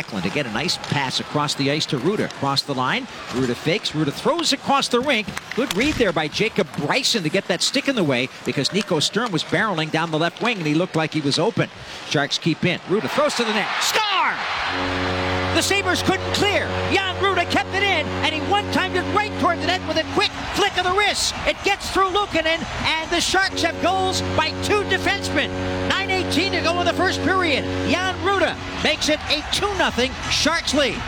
Eklund to get a nice pass across the ice to Rutta. Across the line. Rutta fakes. Rutta throws across the rink. Good read there by Jacob Bryson to get that stick in the way because Nico Sturm was barreling down the left wing and he looked like he was open. Sharks keep in. Rutta throws to the net. Star! The Sabres couldn't clear. Jan Rutta kept it in, and he one-timed it right toward the net with a quick flick of the wrist. It gets through Luukkonen, and the Sharks have goals by two defensemen. 9.18 to go in the first period. Jan Rutta makes it a 2-0 Sharks lead.